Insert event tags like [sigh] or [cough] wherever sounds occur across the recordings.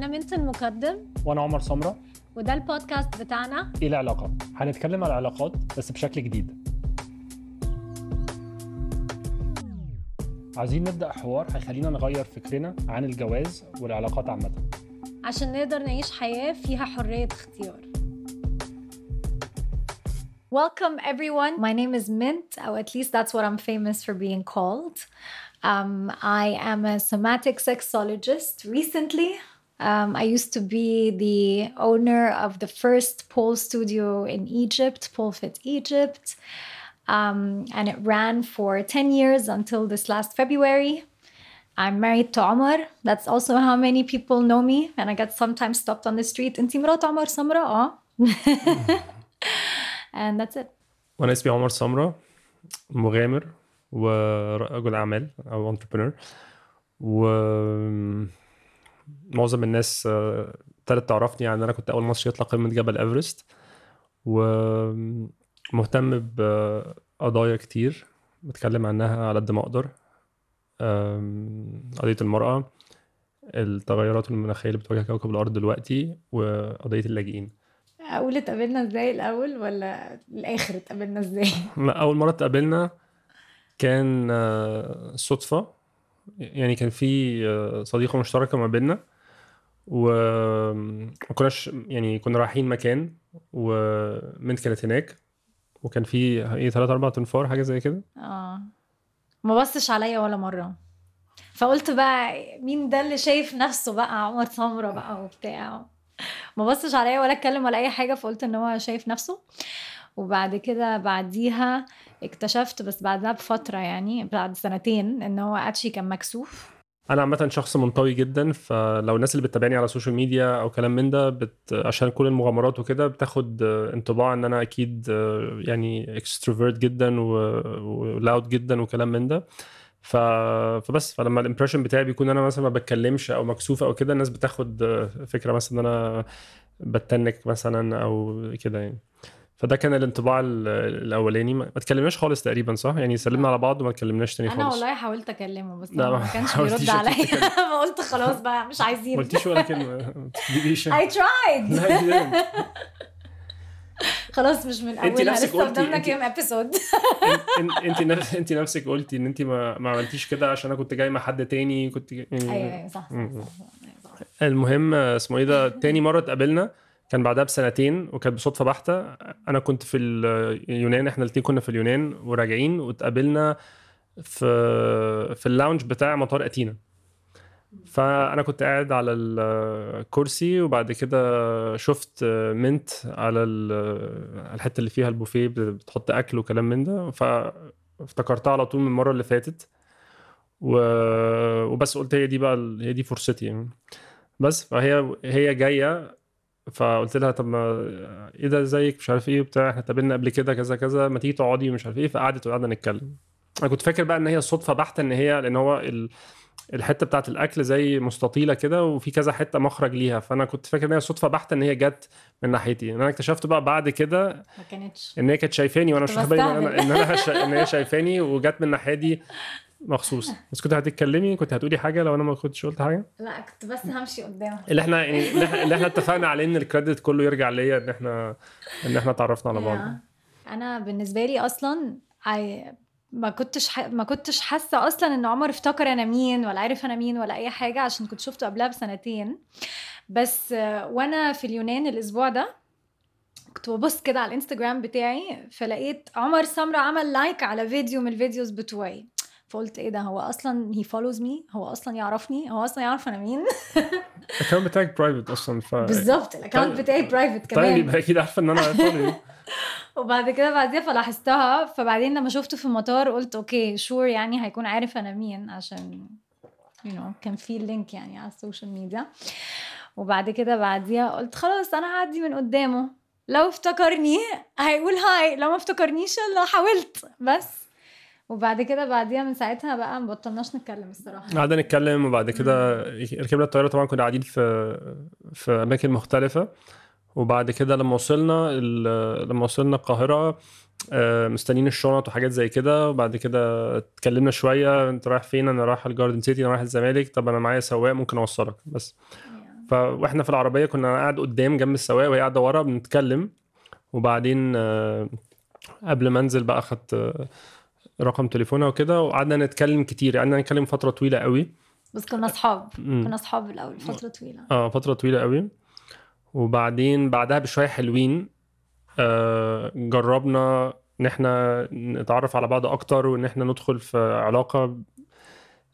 أنا منت المقدم وأنا عمر سمرة. وده البودكاست بتاعنا. إيه العلاقات هنتكلم على العلاقات بس بشكل جديد. عايزين نبدأ حوار هيخلينا نغير فكرنا عن الجواز والعلاقات عامة. عشان نقدر نعيش حياة فيها حرية اختيار. Welcome everyone. My name is Mint, or at least that's what I'm famous for being called. Um, I am a somatic sexologist. Recently, um, I used to be the owner of the first pole studio in Egypt, Pole Fit Egypt. Um, and it ran for 10 years until this last February. I'm married to Omar. That's also how many people know me. And I get sometimes stopped on the street. انتي مرات عمر سمرة؟ اه. and that's it. وانا اسمي عمر سمرة مغامر ورجل اعمال او انتربرنور و معظم الناس آه، ابتدت تعرفني يعني أنا كنت أول مصري يطلع قمة جبل إيفرست ومهتم بقضايا كتير بتكلم عنها على قد ما أقدر. قضية المرأة التغيرات المناخية اللي بتواجه كوكب الأرض دلوقتي وقضية اللاجئين. أقول اتقابلنا إزاي الأول ولا الآخر اتقابلنا إزاي؟ [laughs] أول مرة اتقابلنا كان آه، صدفة. يعني كان في آه، صديقة مشتركة ما بيننا وما كناش يعني كنا رايحين مكان ومنت كانت هناك وكان في إيه ثلاث أربع تنفار حاجة زي كده. آه. ما بصش عليا ولا مرة. فقلت بقى مين ده اللي شايف نفسه بقى عمر سمرة بقى وبتاع. ما بصش عليا ولا أتكلم ولا أي حاجة فقلت إن هو شايف نفسه. وبعد كده بعديها اكتشفت بس بعدها بفترة يعني بعد سنتين إن هو أتشي كان مكسوف. أنا عامة شخص منطوي جدا فلو الناس اللي بتتابعني على السوشيال ميديا أو كلام من ده بت... عشان كل المغامرات وكده بتاخد انطباع إن أنا أكيد يعني extrovert جدا و loud جدا وكلام من ده. ف... فبس فلما ال impression بتاعي بيكون أنا مثلا ما بتكلمش أو مكسوف أو كده الناس بتاخد فكرة مثلا إن أنا بتنك مثلا أو كده يعني. فده كان الانطباع ال- الأولاني. ما ما اتكلمناش خالص تقريبا صح؟ يعني سلمنا على بعض وما اتكلمناش تاني أنا خالص. والله حاولت أكلمه بس ما ما كانش بيرد عليا. فقلت [laughs] خلاص بقى مش ما عايزين قلتيش ولا كلمة. [laughs] ما you [laughs] didn't. خلاص مش من أولها. لسه قدامنا كام ابيسود انت انت نفس انت نفسك قلتي إن انت ما, ما عملتيش كده عشان أنا كنت جاي مع حد تاني كنت جاي... أيوه أيوه صح صح. صح, صح. المهم اسمه إيه ده؟ تاني مرة اتقابلنا. كان بعدها بسنتين وكانت بصدفة بحتة. أنا كنت في اليونان إحنا الاثنين كنا في اليونان وراجعين واتقابلنا في في اللاونج بتاع مطار أتينا. فأنا كنت قاعد على الكرسي وبعد كده شفت منت على ال- الحتة اللي فيها البوفيه بتحط أكل وكلام من ده. فافتكرتها على طول من المرة اللي فاتت. وبس قلت هي دي بقى هي دي فرصتي يعني. بس فهي هي جاية فقلت لها طب ما إيه ده إزيك؟ مش عارف إيه وبتاع. إحنا اتقابلنا قبل كده كذا كذا. ما تيجي تقعدي ومش عارف إيه. فقعدت وقعدنا نتكلم. أنا كنت فاكر بقى إن هي صدفة بحتة إن هي لأن هو ال... الحتة بتاعت الأكل زي مستطيلة كده وفي كذا حتة مخرج ليها. فأنا كنت فاكر إن هي صدفة بحتة إن هي جت من ناحيتي. أنا اكتشفت بقى بعد كده ما كانتش. إن هي كانت شايفاني وأنا مش واخد بالي إن أنا. إن هي شايفاني وجت من الناحيه دي مخصوص. بس كنت هتتكلمي؟ كنت هتقولي حاجة لو أنا ما كنتش قلت حاجة؟ لا كنت بس همشي قدامها اللي إحنا يعني اللي إحنا, اتفقنا عليه إن ال credit كله يرجع ليا إن إحنا إن إحنا اتعرفنا على بعض. أنا بالنسبة لي أصلا I ما كنتش ح... ما كنتش حاسة أصلا إن عمر افتكر أنا مين ولا عارف أنا مين ولا أي حاجة عشان كنت شفته قبلها بسنتين. بس وأنا في اليونان الأسبوع ده كنت ببص كده على الإنستجرام بتاعي فلقيت عمر سمرة عمل like على فيديو من ال videos بتوعي. فقلت إيه ده؟ هو أصلا he follows me هو أصلا يعرفني. هو أصلا يعرف أنا مين. [laughs] ال account بتاعك private أصلا ف بالظبط. ال account طيب. بتاعي private طيب كمان. يبقى أكيد عارفه إن أنا [laughs] وبعد كده بعديها فلاحظتها. فبعدين لما شفته في المطار قلت okay sure يعني هيكون عارف أنا مين عشان you know كان في ال link يعني على السوشيال ميديا وبعد كده بعديها قلت خلاص أنا هعدي من قدامه. لو افتكرني هيقول هاي لو ما افتكرنيش لا حاولت. بس. وبعد كده بعديها من ساعتها بقى ما بطلناش نتكلم الصراحة. قعدنا نتكلم وبعد كده ركبنا الطيارة. طبعا كنا قاعدين في في أماكن مختلفة. وبعد كده لما وصلنا لما وصلنا القاهرة آه، مستنيين الشنط وحاجات زي كده. وبعد كده اتكلمنا شوية انت رايح فين؟ أنا رايح الجاردن سيتي أنا رايح الزمالك. طب أنا معايا سواق ممكن اوصلك. بس ف... وإحنا في العربية كنا قاعد قدام جنب السواق وهي قاعدة ورا بنتكلم. وبعدين آه، قبل ما انزل بقى اخدت رقم تليفونها وكده وقعدنا نتكلم كتير قعدنا نتكلم فترة طويلة قوي. بس كنا أصحاب. كنا أصحاب الأول فترة طويلة. آه فترة طويلة قوي. وبعدين بعدها بشوية حلوين آه جربنا إن إحنا نتعرف على بعض أكتر وإن إحنا ندخل في علاقة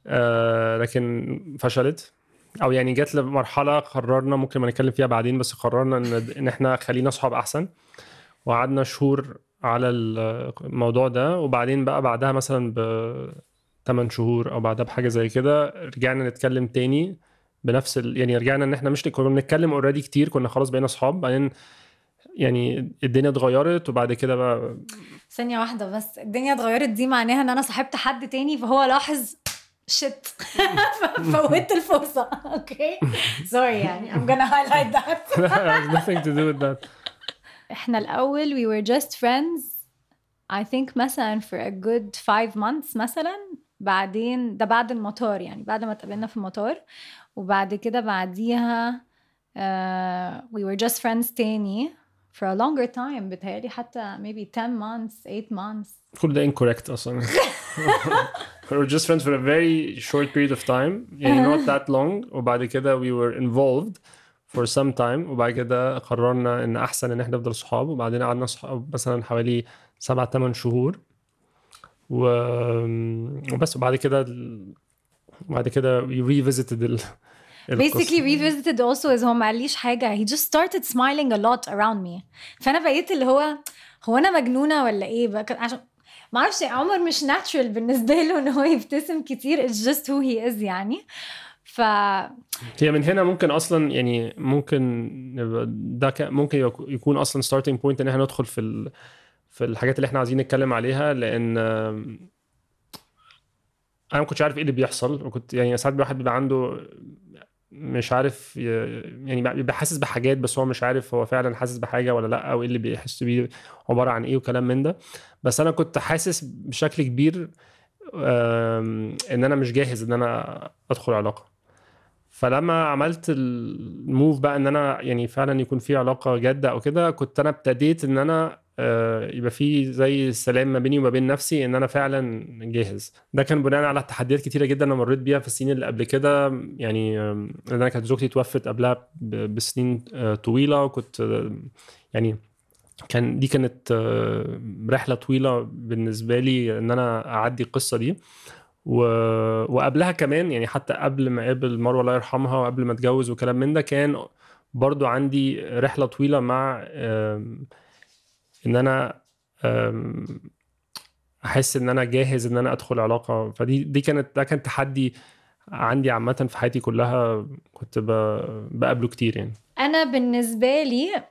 آه لكن فشلت. أو يعني جت لمرحلة قررنا ممكن ما نتكلم فيها بعدين بس قررنا إن إن إحنا خلينا أصحاب أحسن. وقعدنا شهور على الموضوع ده. وبعدين بقى بعدها مثلا ب 8 شهور أو بعدها بحاجة زي كده رجعنا نتكلم تاني بنفس ال... يعني رجعنا إن إحنا مش كنا بنتكلم اوريدي كتير كنا خلاص بقينا أصحاب. بعدين يعني الدنيا اتغيرت وبعد كده بقى ثانية واحدة بس. الدنيا اتغيرت دي معناها إن أنا صاحبت حد تاني فهو لاحظ shit [laughs] فوتت الفرصة. [laughs] okay sorry يعني. I'm gonna highlight that. [laughs] Nothing to do with that. إحنا الأول we were just friends I think مثلا for a good five months مثلا بعدين ده بعد المطار يعني بعد ما اتقابلنا في المطار وبعد كده بعديها uh, we were just friends تاني for a longer time بتهيألي حتى maybe 10 months 8 months كل ده incorrect أصلا we were just friends for a very short period of time يعني not that long وبعد كده we were involved for some time وبعد كده قررنا إن أحسن إن إحنا نفضل صحاب وبعدين قعدنا صحاب مثلا حوالي سبع ثمان شهور. و... وبس وبعد كده بعد كده we revisited ال... basically revisited also is هو ما قاليش حاجة he just started smiling a lot around me. فأنا بقيت اللي هو هو أنا مجنونة ولا إيه؟ بقى عشان ما أعرفش عمر مش natural بالنسبة له إن هو يبتسم كتير it's just who he is يعني. ف هي من هنا ممكن أصلا يعني ممكن ده ممكن يك- يكون أصلا starting point إن إحنا ندخل في ال... في الحاجات اللي إحنا عايزين نتكلم عليها لأن أنا ما كنتش عارف إيه اللي بيحصل وكنت يعني ساعات الواحد بيبقى عنده مش عارف يعني بيبقى حاسس بحاجات بس هو مش عارف هو فعلا حاسس بحاجة ولا لأ أو إيه اللي بيحس بيه عبارة عن إيه وكلام من ده. بس أنا كنت حاسس بشكل كبير إن أنا مش جاهز إن أنا أدخل علاقة. فلما عملت الموف بقى إن أنا يعني فعلا يكون في علاقة جادة أو كده كنت أنا ابتديت إن أنا آه، يبقى في زي سلام ما بيني وما بين نفسي إن أنا فعلا جاهز. ده كان بناء على تحديات كتيرة جدا أنا مريت بيها في السنين اللي قبل كده. يعني لأن أنا كانت زوجتي توفت قبلها بسنين آه، طويلة وكنت آه، يعني كان دي كانت آه، رحلة طويلة بالنسبة لي إن أنا أعدي القصة دي. و... وقبلها كمان يعني حتى قبل ما اقابل مروة الله يرحمها وقبل ما اتجوز وكلام من ده كان برضو عندي رحلة طويلة مع إن أنا أحس إن أنا جاهز إن أنا أدخل علاقة فدي دي كانت ده كان تحدي عندي عامة في حياتي كلها كنت. بقابله كتير يعني أنا بالنسبة لي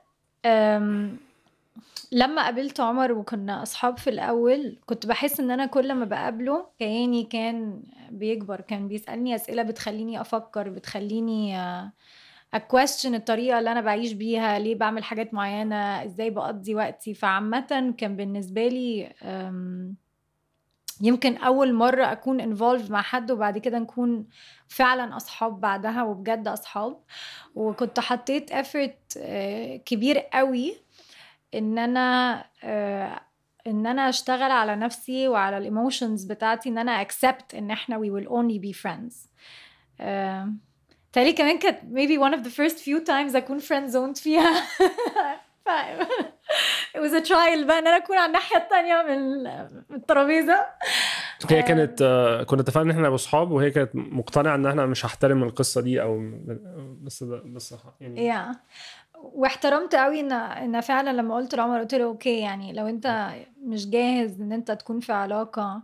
لما قابلت عمر وكنا أصحاب في الأول كنت بحس إن أنا كل ما بقابله كياني كان بيكبر كان بيسألني أسئلة بتخليني أفكر بتخليني a question الطريقة اللي أنا بعيش بيها ليه بعمل حاجات معينة إزاي بقضي وقتي. فعامة كان بالنسبة لي يمكن أول مرة أكون involved مع حد وبعد كده نكون فعلا أصحاب بعدها وبجد أصحاب. وكنت حطيت effort آه، كبير قوي إن أنا آه، إن أنا أشتغل على نفسي وعلى ال emotions بتاعتي إن أنا accept إن إحنا we will only be friends. آه، تالي كمان كانت maybe one of the first few times أكون friend zoned فيها. [laughs] ف it was a trial بقى إن أنا أكون على الناحية التانية من من الترابيزة. هي كانت آه، كنا اتفقنا إن إحنا اصحاب وهي كانت مقتنعة إن إحنا مش هحترم القصة دي أو بس بس يعني يا واحترمت قوي ان إن فعلا لما قلت لعمر قلت له أوكي يعني لو أنت مش جاهز إن أنت تكون في علاقة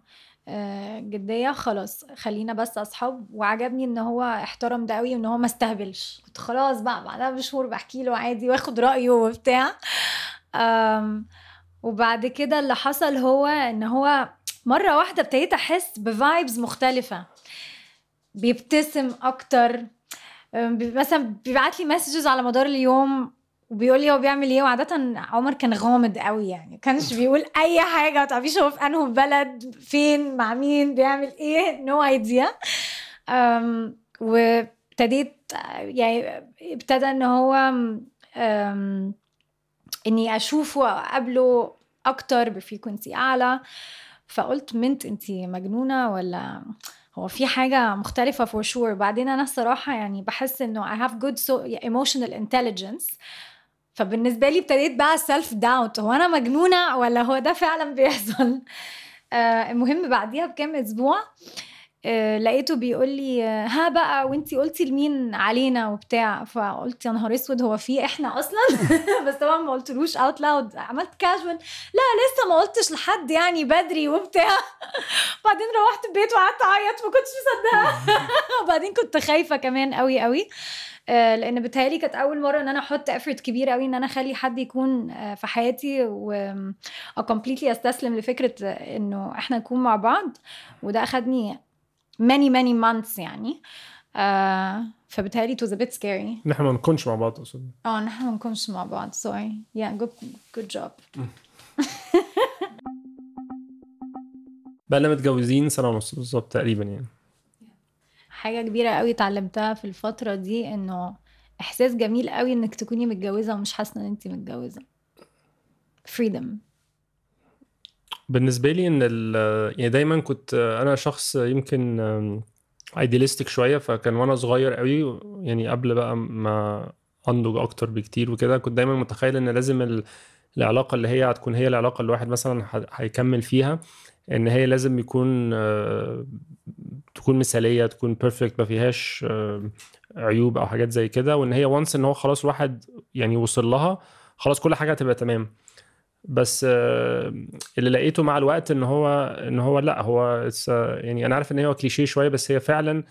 آه، جدية خلاص خلينا بس أصحاب. وعجبني إن هو احترم ده قوي وإن هو ما استهبلش. كنت خلاص بقى بعدها بشهور بحكي له عادي واخد رأيه وبتاع. وبعد كده اللي حصل هو إن هو مرة واحدة ابتديت أحس ب vibes مختلفة. بيبتسم أكتر. مثلا بيبعت لي messages على مدار اليوم وبيقول لي هو بيعمل إيه وعادة عمر كان غامض قوي يعني. كانش بيقول أي حاجة ما تعرفيش هو في أنهي بلد فين مع مين بيعمل إيه no idea و ابتديت يعني ابتدى إن هو إني أشوفه واقابله أكتر ب frequency أعلى. فقلت منة انتي مجنونة ولا هو في حاجة مختلفة for sure بعدين أنا الصراحة يعني بحس إنه I have good so emotional intelligence. فبالنسبة لي ابتديت بقى self doubt هو أنا مجنونة ولا هو ده فعلا بيحصل؟ [laughs] آه المهم بعديها بكام أسبوع آه لقيته بيقول لي آه، ها بقى وانتي قلتي لمين علينا وبتاع. فقلت يا نهار أسود هو في إحنا أصلا؟ [laughs] بس طبعا ما قلتلوش out loud عملت كاجوال لا لسه ما قلتش لحد يعني بدري وبتاع. [laughs] بعدين روحت البيت وقعدت أعيط ما كنتش مصدقة. [laughs] وبعدين كنت خايفة كمان قوي قوي آه، لأن بتهيألي كانت أول مرة إن أنا أحط effort كبير قوي إن أنا أخلي حد يكون آه، في حياتي و أستسلم لفكرة آه، إنه إحنا نكون مع بعض. وده أخدني many many months يعني. آه فبتهيألي it was a bit scary. ان إحنا ما نكونش مع بعض أقصد. آه ان إحنا ما نكونش مع بعض sorry. Yeah good good job. [laughs] بقى لنا متجوزين سنة ونص بالظبط تقريبا يعني. حاجة كبيرة قوي اتعلمتها في الفترة دي إنه إحساس جميل قوي إنك تكوني متجوزة ومش حاسة إن انت متجوزة. Freedom. بالنسبة لي إن يعني دايما كنت أنا شخص يمكن idealistic شوية فكان وأنا صغير قوي يعني قبل بقى ما أنضج أكتر بكتير وكده كنت دايما متخيل إن لازم ال- العلاقة اللي هي هتكون هي العلاقة اللي الواحد مثلا هيكمل فيها إن هي لازم يكون آه، تكون مثالية تكون perfect ما فيهاش عيوب أو حاجات زي كده وإن هي once إن هو خلاص الواحد يعني وصل لها خلاص كل حاجة هتبقى تمام. بس آه، اللي لقيته مع الوقت إن هو إن هو لأ هو آه، يعني أنا عارف إن هو كليشيه شوية بس هي فعلا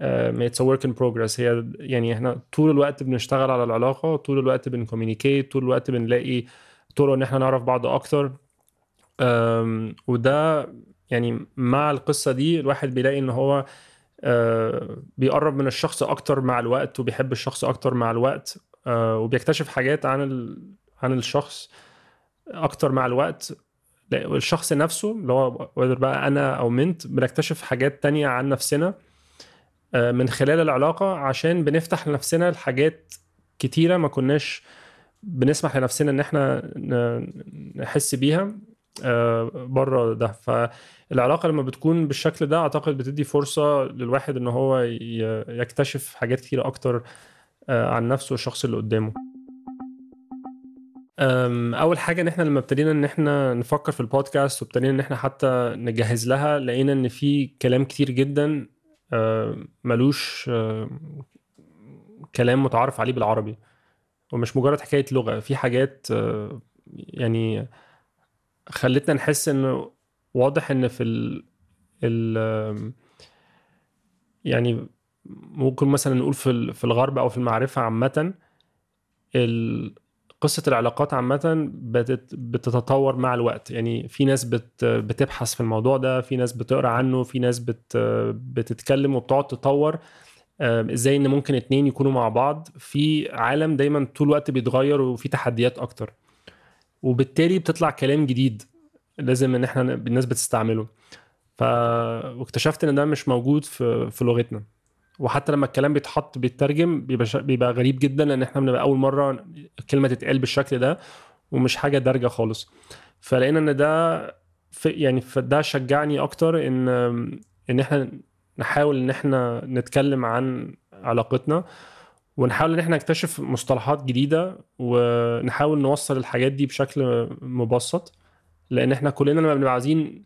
it's work in progress هي يعني إحنا طول الوقت بنشتغل على العلاقة طول الوقت بن communicate طول الوقت بنلاقي طرق إن إحنا نعرف بعض أكتر وده يعني مع القصة دي الواحد بيلاقي إن هو آه، بيقرب من الشخص أكتر مع الوقت وبيحب الشخص أكتر مع الوقت وبيكتشف حاجات عن. عن الشخص أكتر مع الوقت. الشخص نفسه اللي هو بقى أنا أو منت بنكتشف حاجات تانية عن نفسنا آه، من خلال العلاقة عشان بنفتح لنفسنا الحاجات كتيرة ما كناش بنسمح لنفسنا إن إحنا نحس بيها بره ده. فالعلاقة لما بتكون بالشكل ده أعتقد بتدي فرصة للواحد إن هو يكتشف حاجات كتيرة أكتر آه، عن نفسه والشخص اللي قدامه. أول حاجة إن إحنا لما ابتدينا إن إحنا نفكر في البودكاست وابتدينا إن إحنا حتى نجهز لها لقينا إن في كلام كتير جدا ملوش كلام متعارف عليه بالعربي. ومش مجرد حكاية لغة في حاجات يعني خلتنا نحس انه واضح إن في ال, ال يعني ممكن مثلا نقول في في الغرب أو في المعرفة عامة قصة العلاقات عامة بتت- بتتطور مع الوقت. يعني في ناس بت بتبحث في الموضوع ده في ناس بتقرأ عنه في ناس بت بتتكلم وبتقعد تطور آم، إزاي إن ممكن اتنين يكونوا مع بعض. في عالم دايما طول الوقت بيتغير وفي تحديات أكتر. وبالتالي بتطلع كلام جديد لازم إن إحنا الناس بتستعمله. ف واكتشفت إن ده مش موجود في في لغتنا. وحتى لما الكلام بيتحط بيترجم بيبقى شا- بيبقى غريب جدا لأن إحنا بنبقى أول مرة الكلمة تتقال بالشكل ده ومش حاجة دارجة خالص. فلقينا إن ده في يعني فده شجعني أكتر إن إن إحنا نحاول إن إحنا نتكلم عن علاقتنا ونحاول إن إحنا نكتشف مصطلحات جديدة ونحاول نوصل الحاجات دي بشكل مبسط لأن إحنا كلنا لما بنبقى عايزين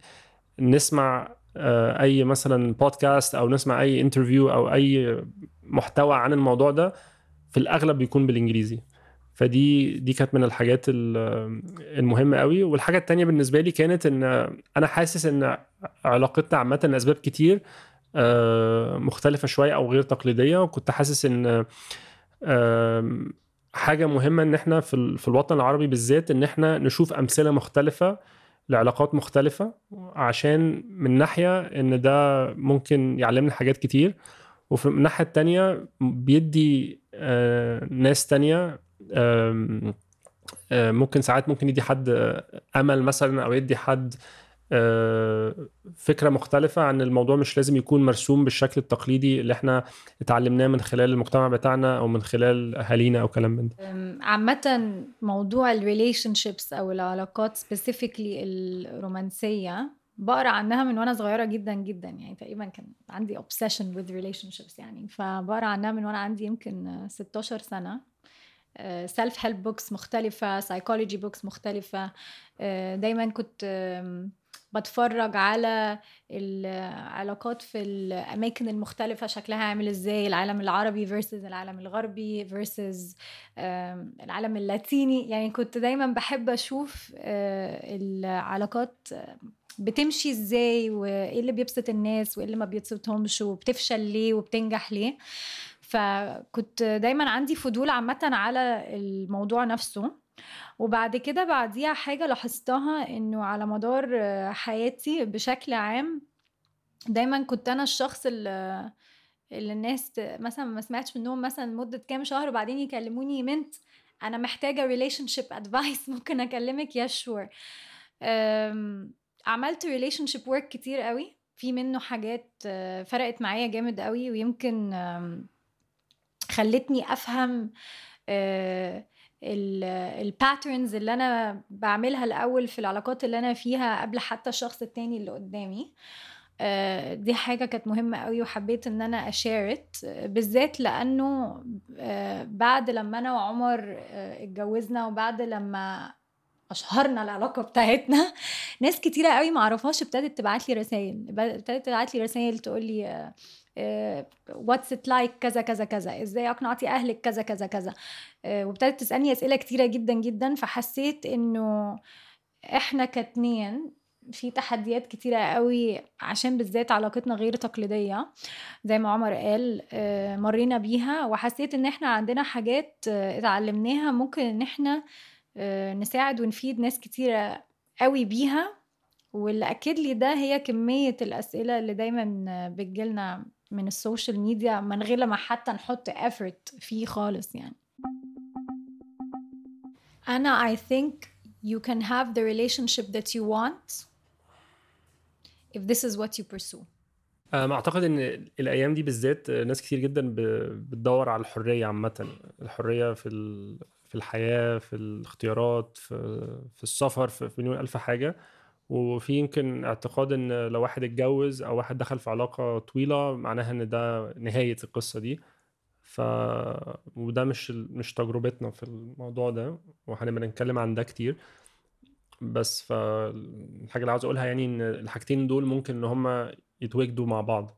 نسمع أي مثلا بودكاست أو نسمع أي انترفيو أو أي محتوى عن الموضوع ده في الأغلب بيكون بالإنجليزي. فدي دي كانت من الحاجات ال- المهمة قوي. والحاجة التانية بالنسبة لي كانت إن أنا حاسس إن علاقتنا عامة لأسباب كتير آه، مختلفة شوية أو غير تقليدية. وكنت حاسس إن حاجة مهمة إن إحنا في الوطن العربي بالذات إن إحنا نشوف أمثلة مختلفة لعلاقات مختلفة عشان من ناحية إن ده ممكن يعلمنا حاجات كتير وفي الناحيه التانية بيدي آه، ناس تانية آه، ممكن ساعات ممكن يدي حد آه، أمل مثلا أو يدي حد فكرة مختلفة عن الموضوع مش لازم يكون مرسوم بالشكل التقليدي اللي إحنا اتعلمناه من خلال المجتمع بتاعنا أو من خلال أهالينا أو كلام من ده. um، عامة موضوع ال relationships أو العلاقات specifically الرومانسية بقرأ عنها من وأنا صغيرة جدا جدا يعني تقريبا كان عندي obsession with relationships يعني فبقرأ عنها من وأنا عندي يمكن 16 سنة. self help books مختلفة psychology books مختلفة. آه، دايما كنت بتفرج على العلاقات في الأماكن المختلفة شكلها عامل إزاي؟ العالم العربي versus العالم الغربي آم، العالم اللاتيني. يعني كنت دايما بحب أشوف آه، العلاقات بتمشي إزاي وإيه اللي بيبسط الناس وإيه اللي ما بيبسطهمش وبتفشل ليه وبتنجح ليه. فكنت دايما عندي فضول عامة على الموضوع نفسه. وبعد كده بعديها حاجة لاحظتها إنه على مدار حياتي بشكل عام دايما كنت أنا الشخص اللي اللي الناس مثلا ما سمعتش منهم مثلا مدة كام شهر وبعدين يكلموني منت أنا محتاجة relationship advice ممكن أكلمك yeah sure عملت relationship work كتير قوي. في منه حاجات آه، فرقت معايا جامد قوي ويمكن خلتني أفهم ال patterns اللي أنا بعملها الأول في العلاقات اللي أنا فيها قبل حتى الشخص التاني اللي قدامي. آه، دي حاجة كانت مهمة قوي وحبيت إن أنا أ share بالذات لأنه آه، بعد لما أنا وعمر آه، اتجوزنا وبعد لما أشهرنا العلاقة بتاعتنا ناس كتيرة قوي ما اعرفهاش ابتدت تبعت لي رسائل ابتدت تبعت لي رسائل تقول لي what's it like كذا كذا كذا إزاي أقنعتي أهلك كذا كذا كذا. آه، وابتدت تسألني أسئلة كتيرة جدا جدا فحسيت إنه إحنا كاتنين في تحديات كتيرة قوي عشان بالذات علاقتنا غير تقليدية. زي ما عمر قال آه، مرينا بيها وحسيت إن إحنا عندنا حاجات آه، اتعلمناها ممكن إن إحنا نساعد ونفيد ناس كتيرة قوي بيها. واللي أكد لي ده هي كمية الأسئلة اللي دايما بتجيلنا من ال social media من غير ما حتى نحط effort فيه خالص يعني. أنا I think you can have the relationship that you want if this is what you pursue. أنا أعتقد إن الأيام دي بالذات ناس كتير جدا بتدور على الحرية عامة. الحرية في في الحياة في الاختيارات في في السفر في مليون ألف حاجة. وفي يمكن اعتقاد إن لو واحد اتجوز أو واحد دخل في علاقة طويلة معناها إن ده نهاية القصة دي. ف وده مش مش تجربتنا في الموضوع ده وهنبقى نتكلم عن ده كتير. بس فالحاجه اللي عاوز أقولها يعني إن الحاجتين دول ممكن إن هما يتواجدوا مع بعض.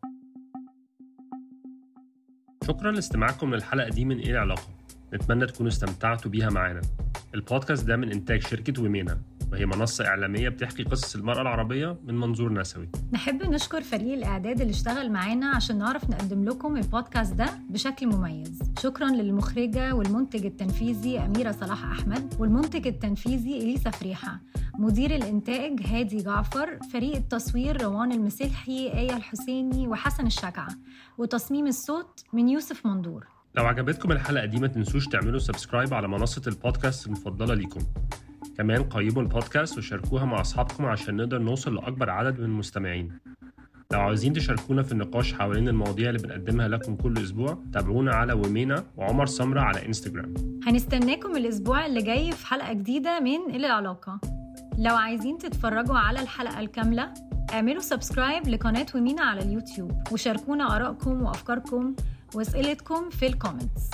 شكرا لاستماعكم للحلقة دي من إيه العلاقة. نتمنى تكونوا استمتعتوا بيها معانا. البودكاست ده من إنتاج شركة ومينا وهي منصة إعلامية بتحكي قصص المرأة العربية من منظور نسوي. نحب نشكر فريق الإعداد اللي اشتغل معانا عشان نعرف نقدم لكم البودكاست ده بشكل مميز. شكرا للمخرجة والمنتج التنفيذي أميرة صلاح أحمد والمنتج التنفيذي إليسا فريحة. مدير الإنتاج هادي جعفر فريق التصوير روان المسلحي آية الحسيني وحسن الشجعة. وتصميم الصوت من يوسف مندور. لو عجبتكم الحلقة دي ما تنسوش تعملوا subscribe على منصة البودكاست المفضلة ليكم. كمان قيموا البودكاست وشاركوها مع أصحابكم عشان نقدر نوصل لأكبر عدد من المستمعين. لو عاوزين تشاركونا في النقاش حوالين المواضيع اللي بنقدمها لكم كل أسبوع تابعونا على ومنة وعمر سمرة على إنستجرام. هنستناكم الأسبوع اللي جاي في حلقة جديدة من إلى العلاقة. لو عايزين تتفرجوا على الحلقة الكاملة اعملوا subscribe لقناة ومنة على اليوتيوب وشاركونا آرائكم وأفكاركم وأسئلتكم في ال comments